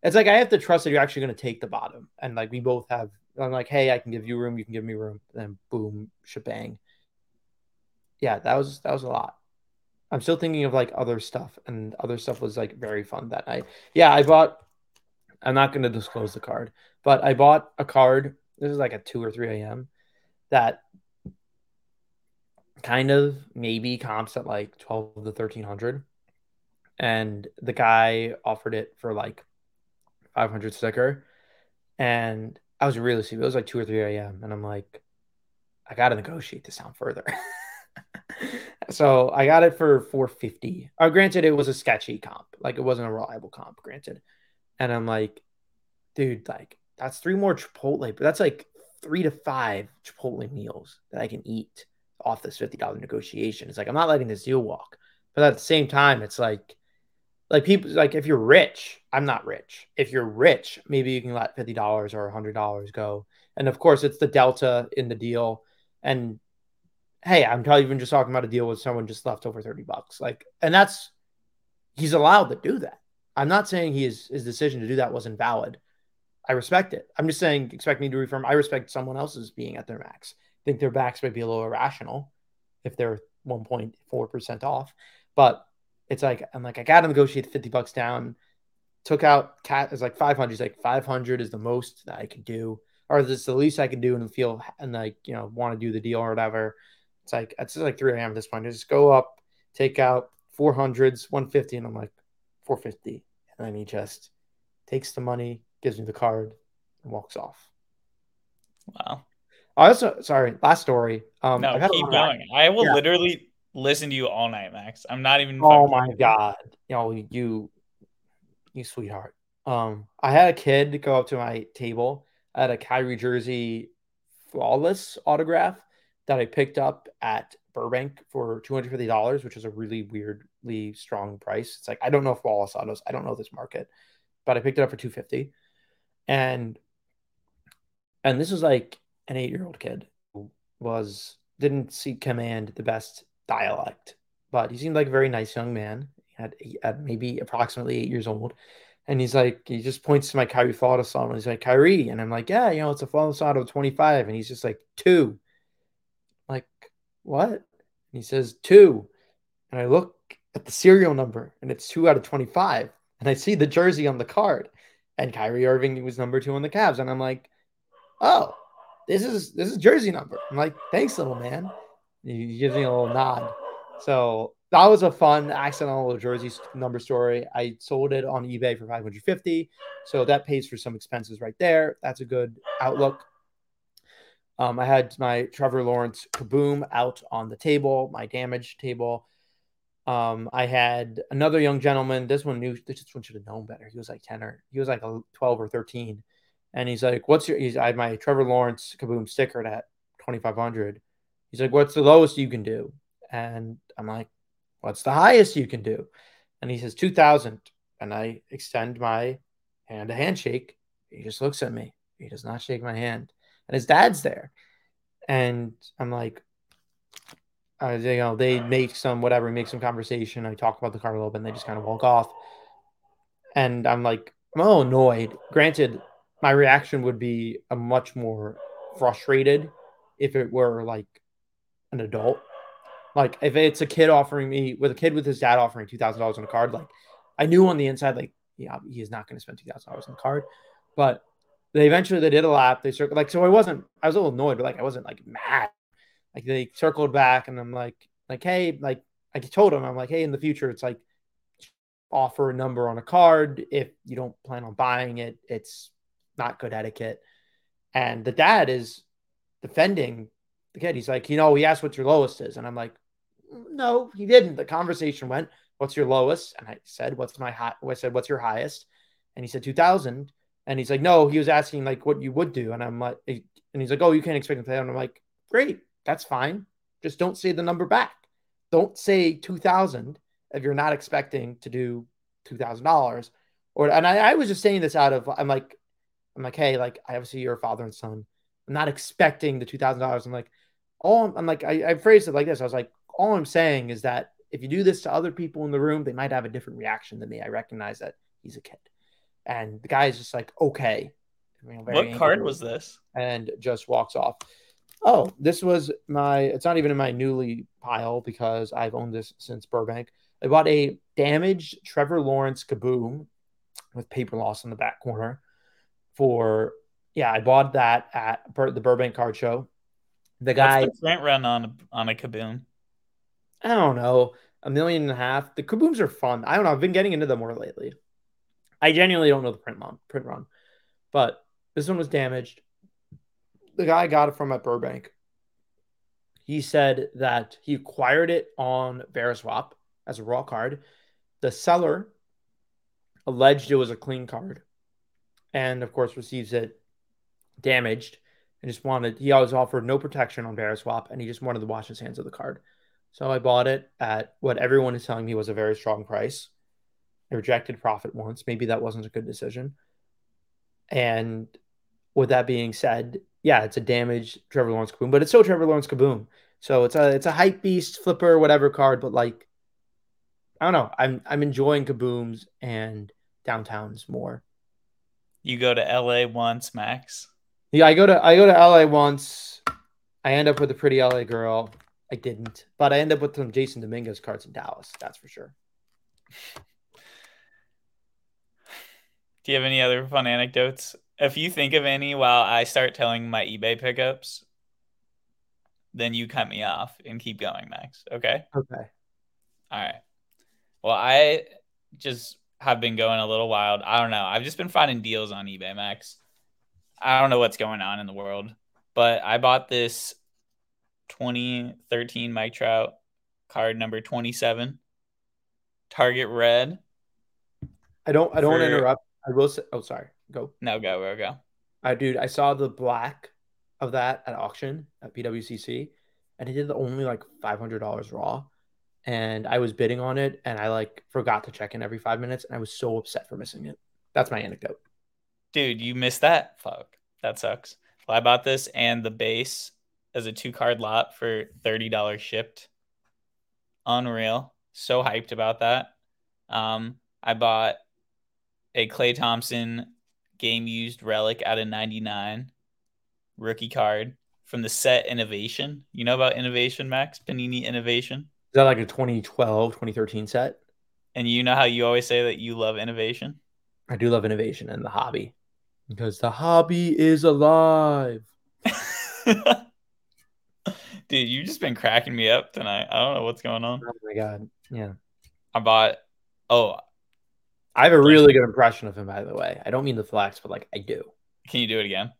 it's like I have to trust that you're actually going to take the bottom, and like we both have. I'm like, hey, I can give you room, you can give me room, and then boom, shebang. Yeah, that was that was a lot. I'm still thinking of like other stuff, and other stuff was like very fun that night. Yeah, I bought. I'm not going to disclose the card, but I bought a card. This is like at two or three a.m. That kind of maybe comps at like twelve to thirteen hundred, and the guy offered it for like five hundred sticker, and I was really stupid. It was like two or three a.m. and I'm like, I got to negotiate this down further. so I got it for 450. Uh, granted, it was a sketchy comp, like it wasn't a reliable comp, granted. And I'm like, dude, like that's three more Chipotle, but that's like three to five Chipotle meals that I can eat off this $50 negotiation. It's like I'm not letting this deal walk. But at the same time, it's like like people like if you're rich, I'm not rich. If you're rich, maybe you can let $50 or $100 go. And of course, it's the delta in the deal. And hey, I'm probably even just talking about a deal with someone just left over 30 bucks. Like, and that's he's allowed to do that. I'm not saying he is, his decision to do that wasn't valid. I respect it. I'm just saying, expect me to reform. I respect someone else's being at their max. Think their backs might be a little irrational if they're 1.4% off. But it's like, I'm like, I got to negotiate 50 bucks down. Took out cat is like 500. He's like, 500 is the most that I can do. or this is the least I can do and feel and like you know want to do the deal or whatever. It's like it's just like 3 a.m. at this point. I just go up, take out 400s, 150, and I'm like 450, and then he just takes the money, gives me the card, and walks off. Wow. I also sorry, last story. Um, no, keep going. I will yeah. literally listen to you all night, Max. I'm not even. Oh my god, you know you, you sweetheart. Um, I had a kid go up to my table. I had a Kyrie jersey, flawless autograph that I picked up at Burbank for two hundred fifty dollars, which is a really weirdly strong price. It's like I don't know if flawless autos. I don't know this market, but I picked it up for two fifty, and and this was like an eight year old kid who was didn't see command the best dialect, but he seemed like a very nice young man. He had, maybe approximately eight years old. And he's like, he just points to my Kyrie Flawless song. And he's like, Kyrie. And I'm like, yeah, you know, it's a Flawless of 25. And he's just like, two. I'm like, what? And he says, two. And I look at the serial number and it's two out of 25. And I see the jersey on the card. And Kyrie Irving was number two on the Cavs. And I'm like, oh, this is this is jersey number. I'm like, thanks, little man. He gives me a little nod. So that was a fun accidental jersey number story. I sold it on eBay for 550. So that pays for some expenses right there. That's a good outlook. Um, I had my Trevor Lawrence kaboom out on the table, my damage table. Um, I had another young gentleman. This one knew this one should have known better. He was like 10 or he was like 12 or 13. And he's like, What's your he's I had my Trevor Lawrence kaboom sticker at 2500 He's like, What's the lowest you can do? And I'm like, What's the highest you can do? And he says, 2000. And I extend my hand a handshake. He just looks at me. He does not shake my hand. And his dad's there. And I'm like, uh, you know, they make some whatever, make some conversation. I talk about the car a little bit and they just kind of walk off. And I'm like, I'm annoyed. Granted, my reaction would be a much more frustrated if it were like an adult. Like if it's a kid offering me with a kid with his dad offering two thousand dollars on a card, like I knew on the inside, like yeah, he is not going to spend two thousand dollars on a card. But they eventually they did a lap. They circled like so. I wasn't. I was a little annoyed, but like I wasn't like mad. Like they circled back, and I'm like like hey, like I told him I'm like hey, in the future it's like offer a number on a card if you don't plan on buying it. It's not good etiquette. And the dad is defending the kid. He's like, you know, he asked what your lowest is. And I'm like, no, he didn't. The conversation went, what's your lowest? And I said, what's my high? I said, what's your highest? And he said, 2000. And he's like, no, he was asking like what you would do. And I'm like, eh, and he's like, oh, you can't expect pay. And I'm like, great, that's fine. Just don't say the number back. Don't say 2000 if you're not expecting to do $2,000. Or, and I, I was just saying this out of, I'm like, I'm like, hey, like, I obviously you're a father and son. I'm not expecting the $2,000. I'm like, all I'm, I'm like, I, I phrased it like this. I was like, all I'm saying is that if you do this to other people in the room, they might have a different reaction than me. I recognize that he's a kid. And the guy is just like, okay. What card was this? And just walks off. Oh, this was my, it's not even in my newly pile because I've owned this since Burbank. I bought a damaged Trevor Lawrence kaboom with paper loss in the back corner for, yeah, I bought that at the Burbank Card Show. The guy. What's the print run on a, on a kaboom? I don't know, a million and a half. The kabooms are fun. I don't know. I've been getting into them more lately. I genuinely don't know the print run, print run, but this one was damaged. The guy got it from at Burbank. He said that he acquired it on Veriswap as a raw card. The seller alleged it was a clean card, and of course receives it damaged and just wanted. He always offered no protection on Veriswap, and he just wanted to wash his hands of the card. So I bought it at what everyone is telling me was a very strong price. I rejected profit once. Maybe that wasn't a good decision. And with that being said, yeah, it's a damaged Trevor Lawrence kaboom, but it's still Trevor Lawrence kaboom. So it's a it's a hype beast flipper, whatever card, but like I don't know. I'm I'm enjoying kabooms and downtowns more. You go to LA once, Max. Yeah, I go to I go to LA once. I end up with a pretty LA girl. I didn't, but I end up with some Jasson Dominguez cards in Dallas. That's for sure. Do you have any other fun anecdotes If you think of any while I start telling my eBay pickups, then you cut me off and keep going, Max. Okay. Okay. All right. Well, I just have been going a little wild. I don't know. I've just been finding deals on eBay, Max. I don't know what's going on in the world, but I bought this 2013 Mike Trout card number 27, Target Red. I don't. I don't want to For- interrupt. I will say. Oh, sorry. Go. No, go, go, go. I dude. I saw the black of that at auction at PWCC, and it did only like five hundred dollars raw. And I was bidding on it, and I like forgot to check in every five minutes, and I was so upset for missing it. That's my anecdote. Dude, you missed that? Fuck. That sucks. Well, I bought this and the base as a two card lot for $30 shipped. Unreal. So hyped about that. Um, I bought a Klay Thompson game used relic out of 99 rookie card from the set Innovation. You know about Innovation, Max? Panini Innovation. Is that like a 2012, 2013 set? And you know how you always say that you love innovation? I do love innovation and the hobby because the hobby is alive. Dude, you've just been cracking me up tonight. I don't know what's going on. Oh my god. Yeah. I bought oh, I have a really good impression of him, by the way. I don't mean the flex, but like I do. can you do it again?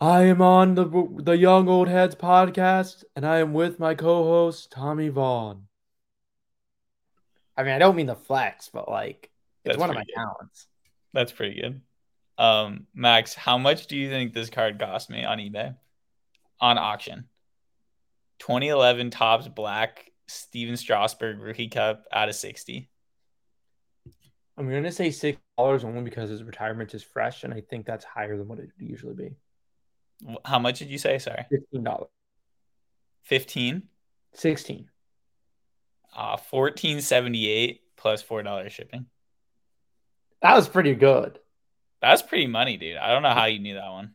I am on the the Young Old Heads podcast, and I am with my co-host Tommy Vaughn. I mean, I don't mean the flex, but like it's That's one of my good. talents. That's pretty good. Um, Max, how much do you think this card cost me on eBay? On auction. 2011 Topps Black Stephen Strasburg Rookie Cup out of 60. I'm gonna say six dollars only because his retirement is fresh, and I think that's higher than what it would usually be. How much did you say? Sorry. Fifteen dollars. 15. Sixteen. Uh 1478 plus $4 shipping. That was pretty good. That's pretty money, dude. I don't know how you knew that one.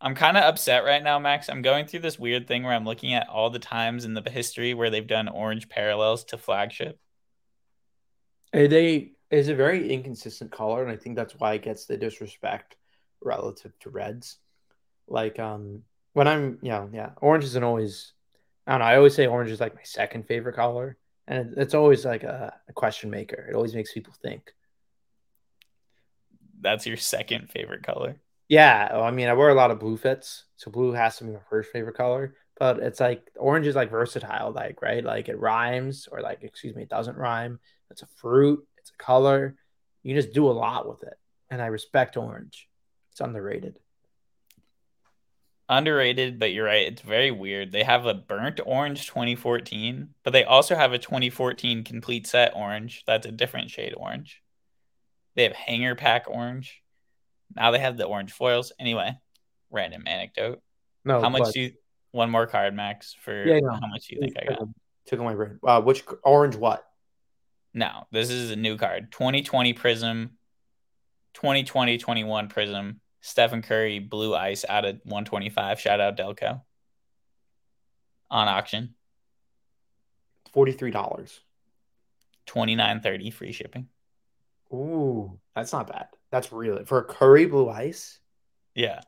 I'm kind of upset right now, Max. I'm going through this weird thing where I'm looking at all the times in the history where they've done orange parallels to flagship. Eh, They is a very inconsistent color, and I think that's why it gets the disrespect relative to reds. Like um when I'm yeah, yeah, orange isn't always I don't know, I always say orange is like my second favorite color. And it's always like a, a question maker. It always makes people think. That's your second favorite color. Yeah, well, I mean, I wear a lot of blue fits, so blue has to be my first favorite color. But it's like orange is like versatile, like right, like it rhymes or like excuse me, it doesn't rhyme. It's a fruit, it's a color. You just do a lot with it, and I respect orange. It's underrated. Underrated, but you're right. It's very weird. They have a burnt orange 2014, but they also have a 2014 complete set orange. That's a different shade orange. They have hanger pack orange. Now they have the orange foils. Anyway, random anecdote. No, how much but- do you one more card, Max, for Yeah, know. how much do you think I got? Took my brain. Uh, which orange? What? No, this is a new card. 2020 Prizm, 2020 21 Prizm, Stephen Curry Blue Ice out of 125. Shout out Delco. On auction, Forty three dollars. 29.30 free shipping. Ooh, that's not bad. That's really for a curry blue ice. Yeah.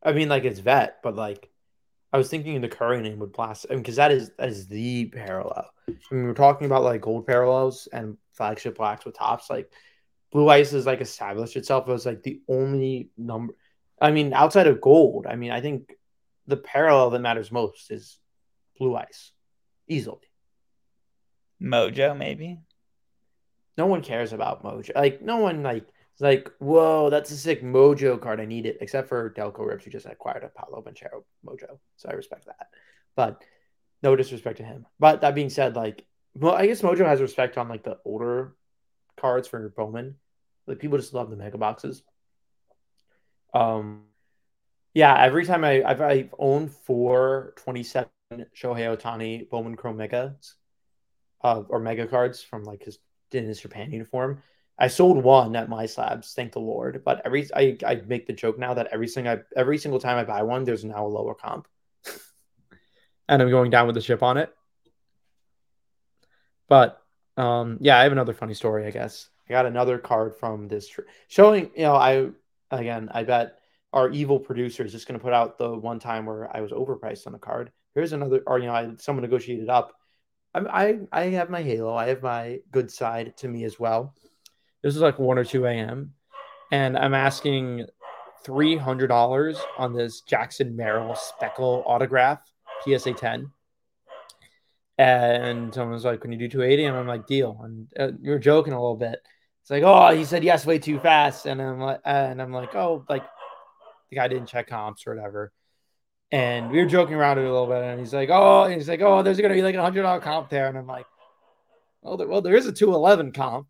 I mean, like it's vet, but like I was thinking the curry name would blast. I mean, because that is that is the parallel. I mean, we're talking about like gold parallels and flagship blacks with Topps. Like blue ice has like established itself as like the only number. I mean, outside of gold, I mean, I think the parallel that matters most is blue ice, easily. Mojo, maybe. No one cares about Mojo. Like no one like like, whoa, that's a sick Mojo card. I need it. Except for Delco Rips, who just acquired a Paolo Banchero Mojo. So I respect that. But no disrespect to him. But that being said, like well, I guess Mojo has respect on like the older cards for Bowman. Like people just love the mega boxes. Um yeah, every time I I've, I've owned four 27 Shohei Ohtani Bowman Chrome Megas uh, or mega cards from like his in Japan uniform. I sold one at MySlabs, thank the Lord. But every I, I make the joke now that every single every single time I buy one, there's now a lower comp, and I'm going down with the ship on it. But um, yeah, I have another funny story, I guess. I got another card from this tr- showing. You know, I again, I bet our evil producer is just going to put out the one time where I was overpriced on a card. Here's another, or you know, I, someone negotiated up. I'm, I I have my Halo. I have my good side to me as well. This is like one or two a.m. and I'm asking three hundred dollars on this Jackson Merrill Speckle autograph PSA ten. And someone was like, "Can you do 280?" And I'm like, "Deal." And uh, you're joking a little bit. It's like, "Oh, he said yes way too fast," and I'm like, and I'm like, "Oh, like the guy didn't check comps or whatever." And we were joking around it a little bit, and he's like, "Oh," he's like, "Oh, there's gonna be like a hundred dollar comp there," and I'm like, "Oh, there, well, there is a two eleven comp."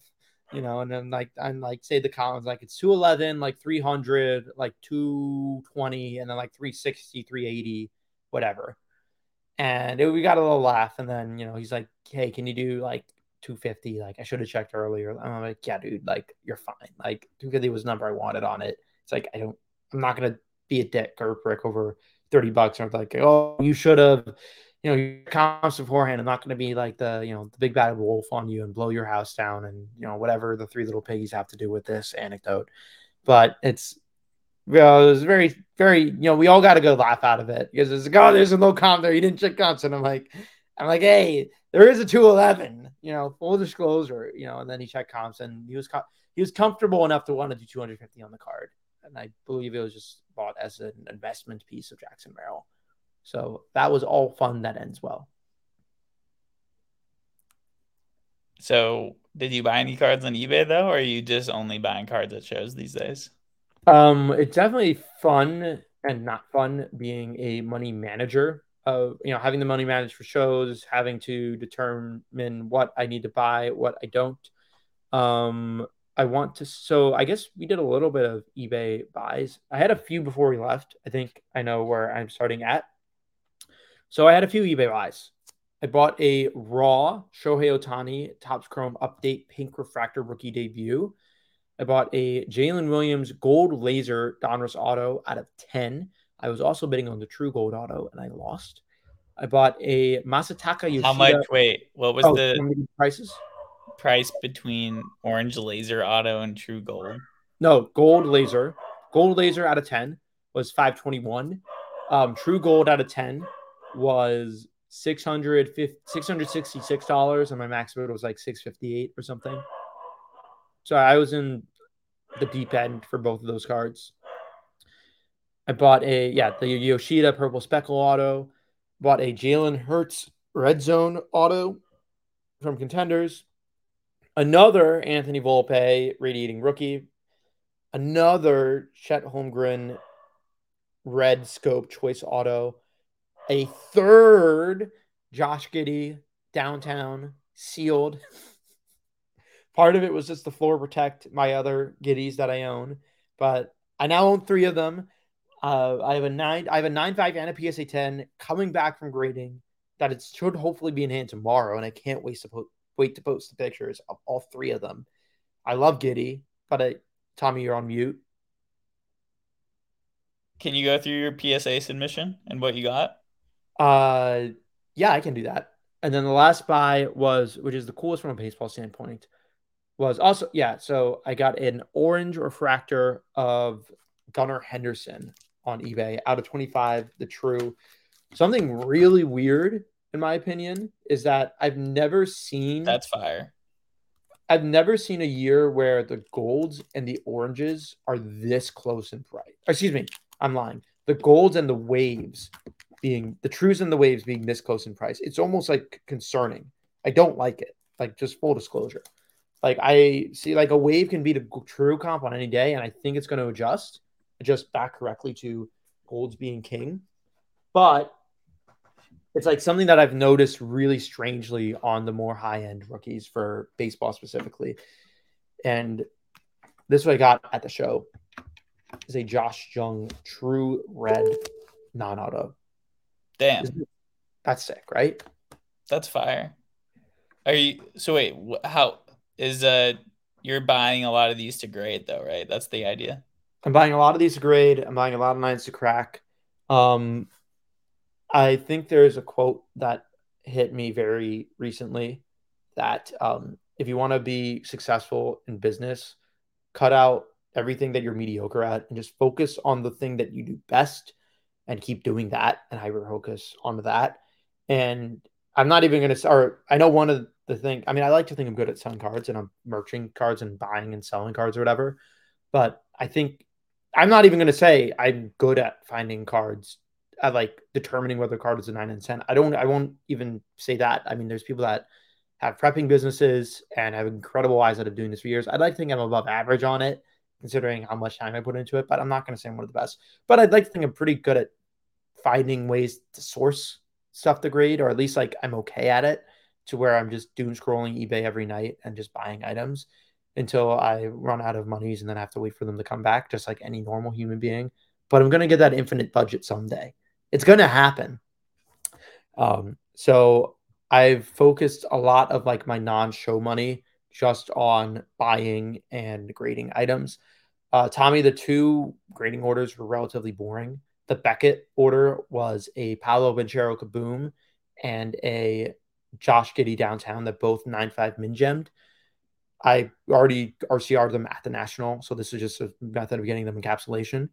you know, and then like I'm like say the columns like it's 211, like 300, like 220, and then like 360, 380, whatever. And it, we got a little laugh, and then you know he's like, "Hey, can you do like 250?" Like I should have checked earlier. I'm like, "Yeah, dude, like you're fine. Like 250 was the number I wanted on it." It's like I don't, I'm not gonna be a dick or a prick over 30 bucks or like, "Oh, you should have." you know, your comps beforehand. I'm not going to be like the, you know, the big bad wolf on you and blow your house down and, you know, whatever the three little piggies have to do with this anecdote. But it's, you know, it was very, very, you know, we all got a good laugh out of it because it's like, oh, there's a low comp there. You didn't check comps. And I'm like, I'm like, hey, there is a 211, you know, full disclosure, you know, and then he checked comps and he was, he was comfortable enough to want to do 250 on the card. And I believe it was just bought as an investment piece of Jackson Merrill. So that was all fun. That ends well. So, did you buy any cards on eBay though, or are you just only buying cards at shows these days? Um, it's definitely fun and not fun being a money manager. Of you know, having the money managed for shows, having to determine what I need to buy, what I don't. Um, I want to. So I guess we did a little bit of eBay buys. I had a few before we left. I think I know where I'm starting at. So I had a few eBay buys. I bought a raw Shohei Ohtani Topps Chrome Update Pink Refractor Rookie Debut. I bought a Jalen Williams Gold Laser Donruss Auto out of 10. I was also bidding on the True Gold Auto and I lost. I bought a Masataka Yoshida. How much? Wait, what was oh, the prices? Price between Orange Laser Auto and True Gold? No, Gold Laser. Gold Laser out of 10 was 521. Um, True Gold out of 10 was $666 and my max bid was like 658 or something. So I was in the deep end for both of those cards. I bought a yeah, the Yoshida purple speckle auto, bought a Jalen Hurts red zone auto from contenders, another Anthony Volpe radiating rookie, another Chet Holmgren red scope choice auto, a third Josh Giddey downtown sealed. Part of it was just the floor protect my other Giddeys that I own, but I now own three of them. Uh, I have a nine, I have a nine five and a PSA ten coming back from grading that it should hopefully be in hand tomorrow, and I can't wait to po- wait to post the pictures of all three of them. I love Giddey, but I, Tommy, you're on mute. Can you go through your PSA submission and what you got? Uh, yeah, I can do that. And then the last buy was, which is the coolest from a baseball standpoint, was also yeah. So I got an orange refractor of Gunnar Henderson on eBay out of 25, the true. Something really weird, in my opinion, is that I've never seen that's fire. I've never seen a year where the golds and the oranges are this close in price. Excuse me, I'm lying. The golds and the waves being the trues and the waves being this close in price. It's almost like concerning. I don't like it. Like just full disclosure. Like I see like a wave can beat a true comp on any day, and I think it's going to adjust, adjust back correctly to golds being king. But it's like something that I've noticed really strangely on the more high end rookies for baseball specifically. And this is what I got at the show is a Josh Jung true red non auto. Damn. That's sick, right? That's fire. Are you so wait, how is uh you're buying a lot of these to grade though, right? That's the idea. I'm buying a lot of these to grade. I'm buying a lot of nines to crack. Um I think there's a quote that hit me very recently that um if you want to be successful in business, cut out everything that you're mediocre at and just focus on the thing that you do best and keep doing that and hyper focus on that. And I'm not even going to, or I know one of the thing, I mean, I like to think I'm good at selling cards and I'm merching cards and buying and selling cards or whatever. But I think I'm not even going to say I'm good at finding cards at like determining whether a card is a nine and 10. I don't, I won't even say that. I mean, there's people that have prepping businesses and have incredible eyes that have doing this for years. I'd like to think I'm above average on it considering how much time I put into it, but I'm not going to say I'm one of the best. But I'd like to think I'm pretty good at finding ways to source stuff to grade, or at least like I'm okay at it to where I'm just doom scrolling eBay every night and just buying items until I run out of monies and then I have to wait for them to come back, just like any normal human being. But I'm going to get that infinite budget someday. It's going to happen. Um, so I've focused a lot of like my non-show money just on buying and grading items. Uh, Tommy, the two grading orders were relatively boring. The Beckett order was a Paolo Banchero Kaboom and a Josh Giddey downtown that both 9.5 min gemmed. I already RCR'd them at the National, so this is just a method of getting them encapsulation.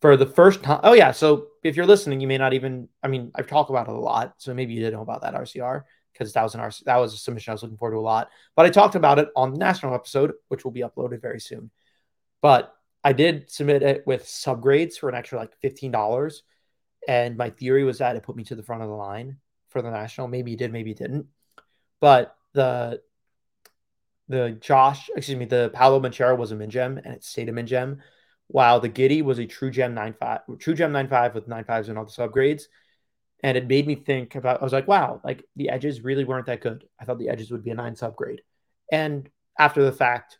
For the first time, oh yeah, so if you're listening, you may not even, I mean, I've talked about it a lot, so maybe you didn't know about that RCR because that was an RC, that was a submission I was looking forward to a lot. But I talked about it on the National episode, which will be uploaded very soon. But I did submit it with subgrades for an extra like $15. And my theory was that it put me to the front of the line for the national. Maybe it did, maybe it didn't. But the the Josh, excuse me, the Paolo Banchero was a min gem and it stayed a min gem, while the Giddey was a true gem nine five, true gem nine five with 9.5s and all the subgrades. And it made me think about, I was like, wow, like the edges really weren't that good. I thought the edges would be a nine subgrade. And after the fact,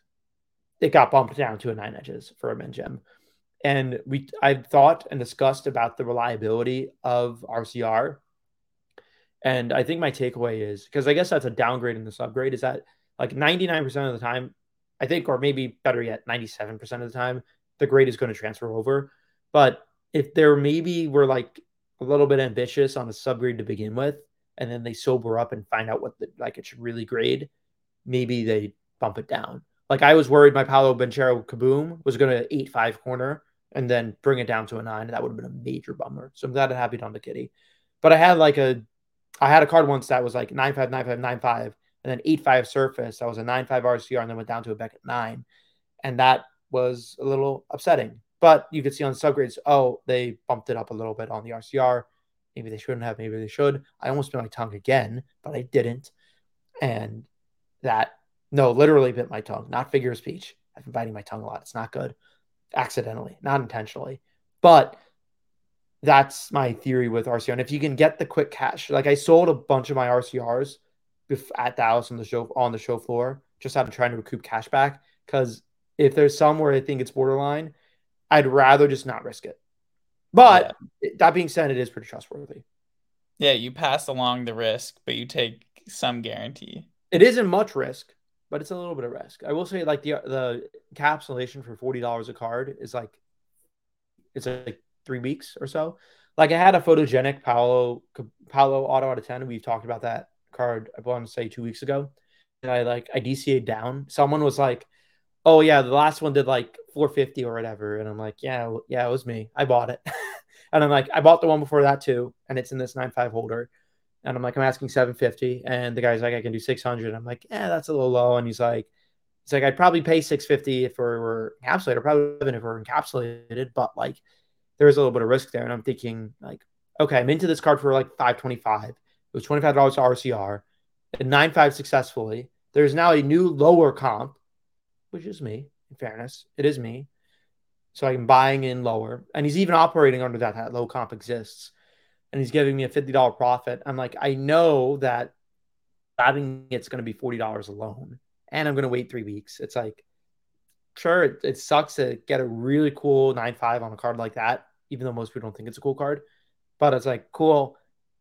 it got bumped down to a nine edges for a min gem. And we, I thought and discussed about the reliability of RCR. And I think my takeaway is because I guess that's a downgrade in the subgrade is that like 99% of the time, I think, or maybe better yet, 97% of the time, the grade is going to transfer over. But if there maybe were like a little bit ambitious on a subgrade to begin with, and then they sober up and find out what the, like it should really grade, maybe they bump it down. Like I was worried my Paolo Banchero Kaboom was going to eight five corner and then bring it down to a nine. That would have been a major bummer. So I'm glad it happened on the Giddey. But I had like a, I had a card once that was like nine five nine five nine five, and then eight five surface. That was a nine five RCR, and then went down to a Beckett nine, and that was a little upsetting. But you could see on subgrades, oh, they bumped it up a little bit on the RCR. Maybe they shouldn't have. Maybe they should. I almost bit my tongue again, but I didn't, and that no, literally bit my tongue, not figure of speech. I've been biting my tongue a lot. It's not good. Accidentally, not intentionally. But that's my theory with RCR. And if you can get the quick cash, like I sold a bunch of my RCRs at Dallas on the show on the show floor, just out of trying to recoup cash back. Because if there's somewhere I think it's borderline, I'd rather just not risk it. But yeah. that being said, it is pretty trustworthy. Yeah, you pass along the risk, but you take some guarantee. It isn't much risk but it's a little bit of risk. I will say, like the the encapsulation for forty dollars a card is like it's like three weeks or so. Like I had a photogenic Paolo Paolo auto out of ten. We've talked about that card. I want to say two weeks ago, and I like I DCA'd down. Someone was like, "Oh yeah, the last one did like four fifty or whatever," and I'm like, "Yeah, yeah, it was me. I bought it." and I'm like, "I bought the one before that too, and it's in this nine five holder." And I'm like, I'm asking 750. And the guy's like, I can do 600. I'm like, yeah, that's a little low. And he's like, It's like, I'd probably pay 650 if we were encapsulated, or probably even if we are encapsulated, but like there's a little bit of risk there. And I'm thinking, like, okay, I'm into this card for like 525. It was $25 to RCR and 9.5 successfully. There's now a new lower comp, which is me, in fairness. It is me. So I'm buying in lower. And he's even operating under that. That low comp exists and he's giving me a $50 profit. I'm like, I know that adding it's going to be $40 alone and I'm going to wait three weeks. It's like, sure, it, it sucks to get a really cool 9 5 on a card like that, even though most people don't think it's a cool card. But it's like, cool.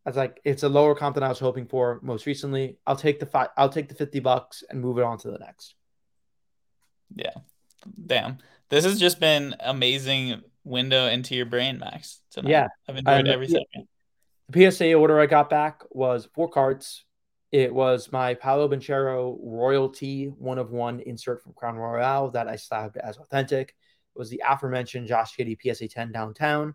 It's like, it's a lower comp than I was hoping for most recently. I'll take the five, I'll take the 50 bucks and move it on to the next. Yeah. Damn. This has just been amazing window into your brain, Max. Tonight. Yeah. I've enjoyed uh, every second. The PSA order I got back was four cards, it was my Paolo Banchero royalty one of one insert from Crown Royale that I slabbed as authentic. It was the aforementioned Josh Giddey PSA 10 downtown.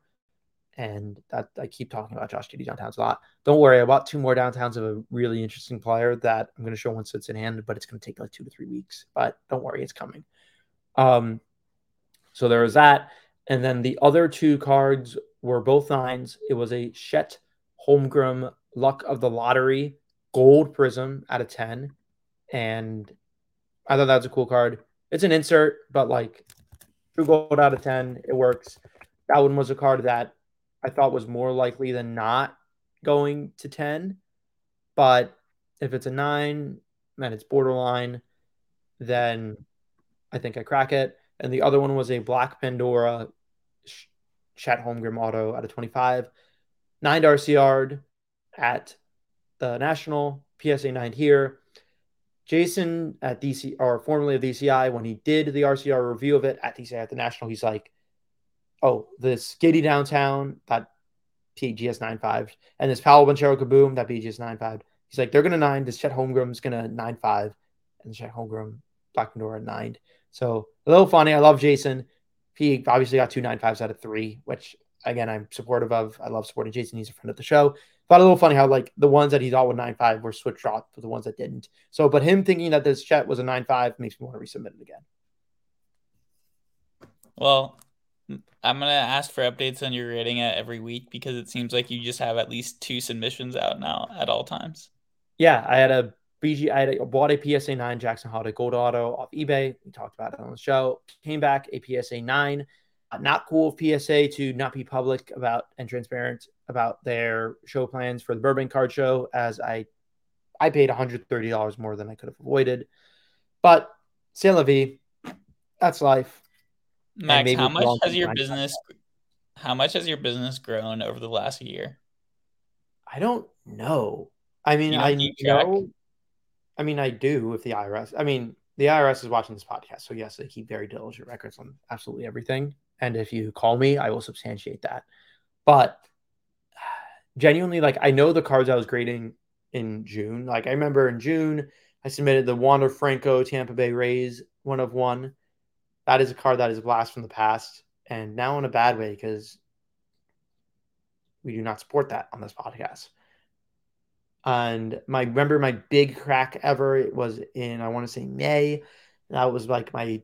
And that I keep talking about Josh Giddey downtowns a lot. Don't worry, I bought two more downtowns of a really interesting player that I'm going to show once it's in hand, but it's going to take like two to three weeks. But don't worry, it's coming. Um, so there was that. And then the other two cards were both nines. It was a Chet Holmgren Luck of the Lottery Gold Prizm out of 10. And I thought that was a cool card. It's an insert, but like true gold out of 10, it works. That one was a card that I thought was more likely than not going to 10. But if it's a nine and it's borderline, then I think I crack it. And the other one was a Black Pandora Chet Holmgren auto out of 25. Nine Darcy Yard at the National, PSA 9 here. Jason at DC, or formerly of DCI, when he did the RCR review of it at DCI at the National, he's like, oh, this Giddey Downtown, that BGS 9.5, and this Paolo Banchero Kaboom, that BGS 9.5. He's like, they're going to nine. This Chet Holmgren's going to 9.5, and Chet Holmgren, Black Pandora, 9. So a little funny. I love Jason. He obviously got two nine fives out of three, which again I'm supportive of. I love supporting Jason. He's a friend of the show. Thought a little funny how like the ones that he thought were nine five were switched off for the ones that didn't. So, but him thinking that this Chet was a nine five makes me want to resubmit it again. Well, I'm gonna ask for updates on your rating at every week because it seems like you just have at least two submissions out now at all times. Yeah, I had a BG, I had a, bought a PSA 9 Jackson Holliday Gold Auto off eBay. We talked about it on the show. Came back a PSA 9. Uh, not cool of PSA to not be public about and transparent about their show plans for the Burbank Card Show, as I I paid $130 more than I could have avoided. But c'est la vie. That's life. Max, how much has your business how much has your business grown over the last year? I don't know. I mean, I know I mean, I do if the IRS, I mean, the IRS is watching this podcast. So, yes, they keep very diligent records on absolutely everything. And if you call me, I will substantiate that. But genuinely, like, I know the cards I was grading in June. Like, I remember in June, I submitted the Wander Franco Tampa Bay Rays one of one. That is a card that is a blast from the past. And now in a bad way because we do not support that on this podcast. And my remember my big crack ever it was in I want to say May. That was like my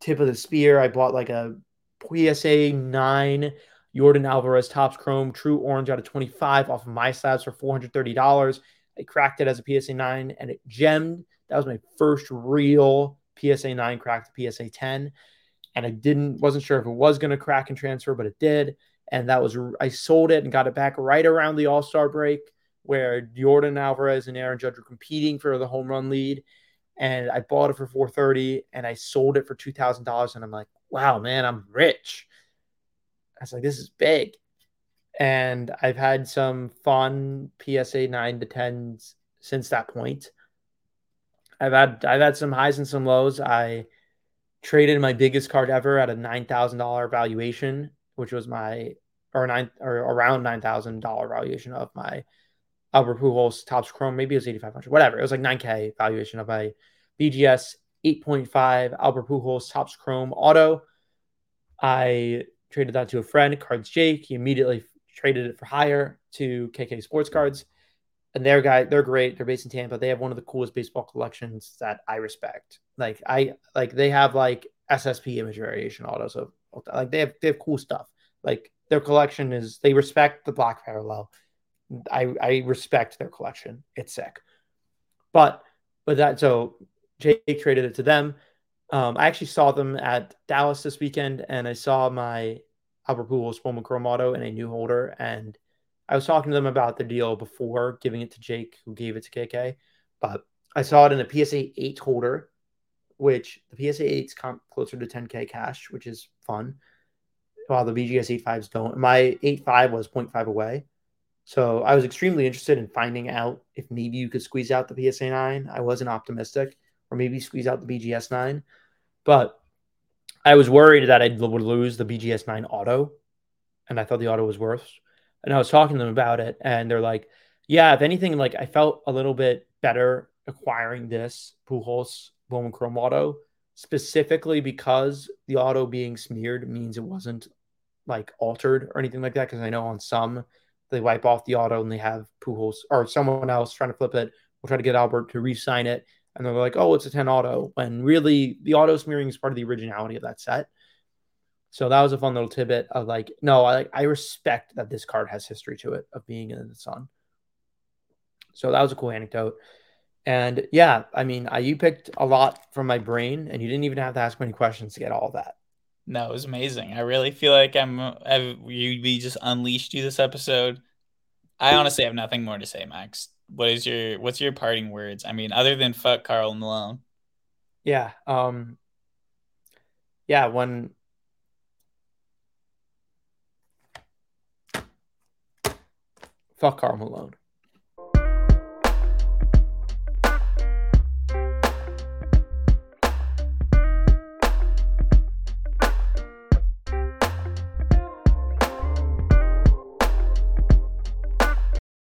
tip of the spear. I bought like a PSA nine Jordan Alvarez Topps Chrome True Orange out of 25 off of MySlabs for $430. I cracked it as a PSA 9 and it gemmed. That was my first real PSA 9 cracked to PSA 10. And I didn't wasn't sure if it was going to crack and transfer, but it did. And that was I sold it and got it back right around the All-Star break where Jordan Alvarez and Aaron Judge were competing for the home run lead. And I bought it for 430 and I sold it for $2,000. And I'm like, wow, man, I'm rich. I was like, this is big. And I've had some fun PSA 9 to 10s since that point. I've had I've had some highs and some lows. I traded my biggest card ever at a nine thousand dollar valuation, which was my or nine or around nine thousand dollar valuation of my Albert Pujols Topps Chrome. Maybe it was 8,500, whatever. It was like 9K valuation of a BGS 8.5 Albert Pujols Topps Chrome auto. I traded that to a friend, Cards Jake. He immediately traded it for higher to KK Sports Cards. And their guy, they're great. They're based in Tampa. They have one of the coolest baseball collections that I respect. Like I like they have like SSP image variation autos of like they have they have cool stuff. Like their collection is they respect the black parallel I I respect their collection. It's sick. But but that so Jake traded it to them. Um, I actually saw them at Dallas this weekend, and I saw my Albert Pujols Bowman Chrome Auto in a new holder, and I was talking to them about the deal before giving it to Jake, who gave it to KK. But I saw it in a PSA 8 holder, which the PSA 8's come closer to 10K cash, which is fun. While the BGS 85s don't. My 85 was 0.5 away. So I was extremely interested in finding out if maybe you could squeeze out the PSA 9. I wasn't optimistic, or maybe squeeze out the BGS 9. But I was worried that I would lose the BGS 9 auto, and I thought the auto was worse. And I was talking to them about it, and they're like, Yeah, if anything, like I felt a little bit better acquiring this Pujols Bowman Chrome auto, specifically because the auto being smeared means it wasn't like altered or anything like that. Because I know on some they wipe off the auto and they have Pujols or someone else trying to flip it. We'll try to get Albert to re-sign it, and they're like, "Oh, it's a ten auto," when really the auto smearing is part of the originality of that set. So that was a fun little tidbit of like, no, I I respect that this card has history to it of being in the sun. So that was a cool anecdote. And yeah, I mean, I, you picked a lot from my brain, and you didn't even have to ask many questions to get all that. No, it was amazing. I really feel like I'm. I've, you we just unleashed you this episode. I honestly have nothing more to say, Max. What is your what's your parting words? I mean, other than fuck Karl Malone. Yeah. Um. Yeah. When fuck Karl Malone.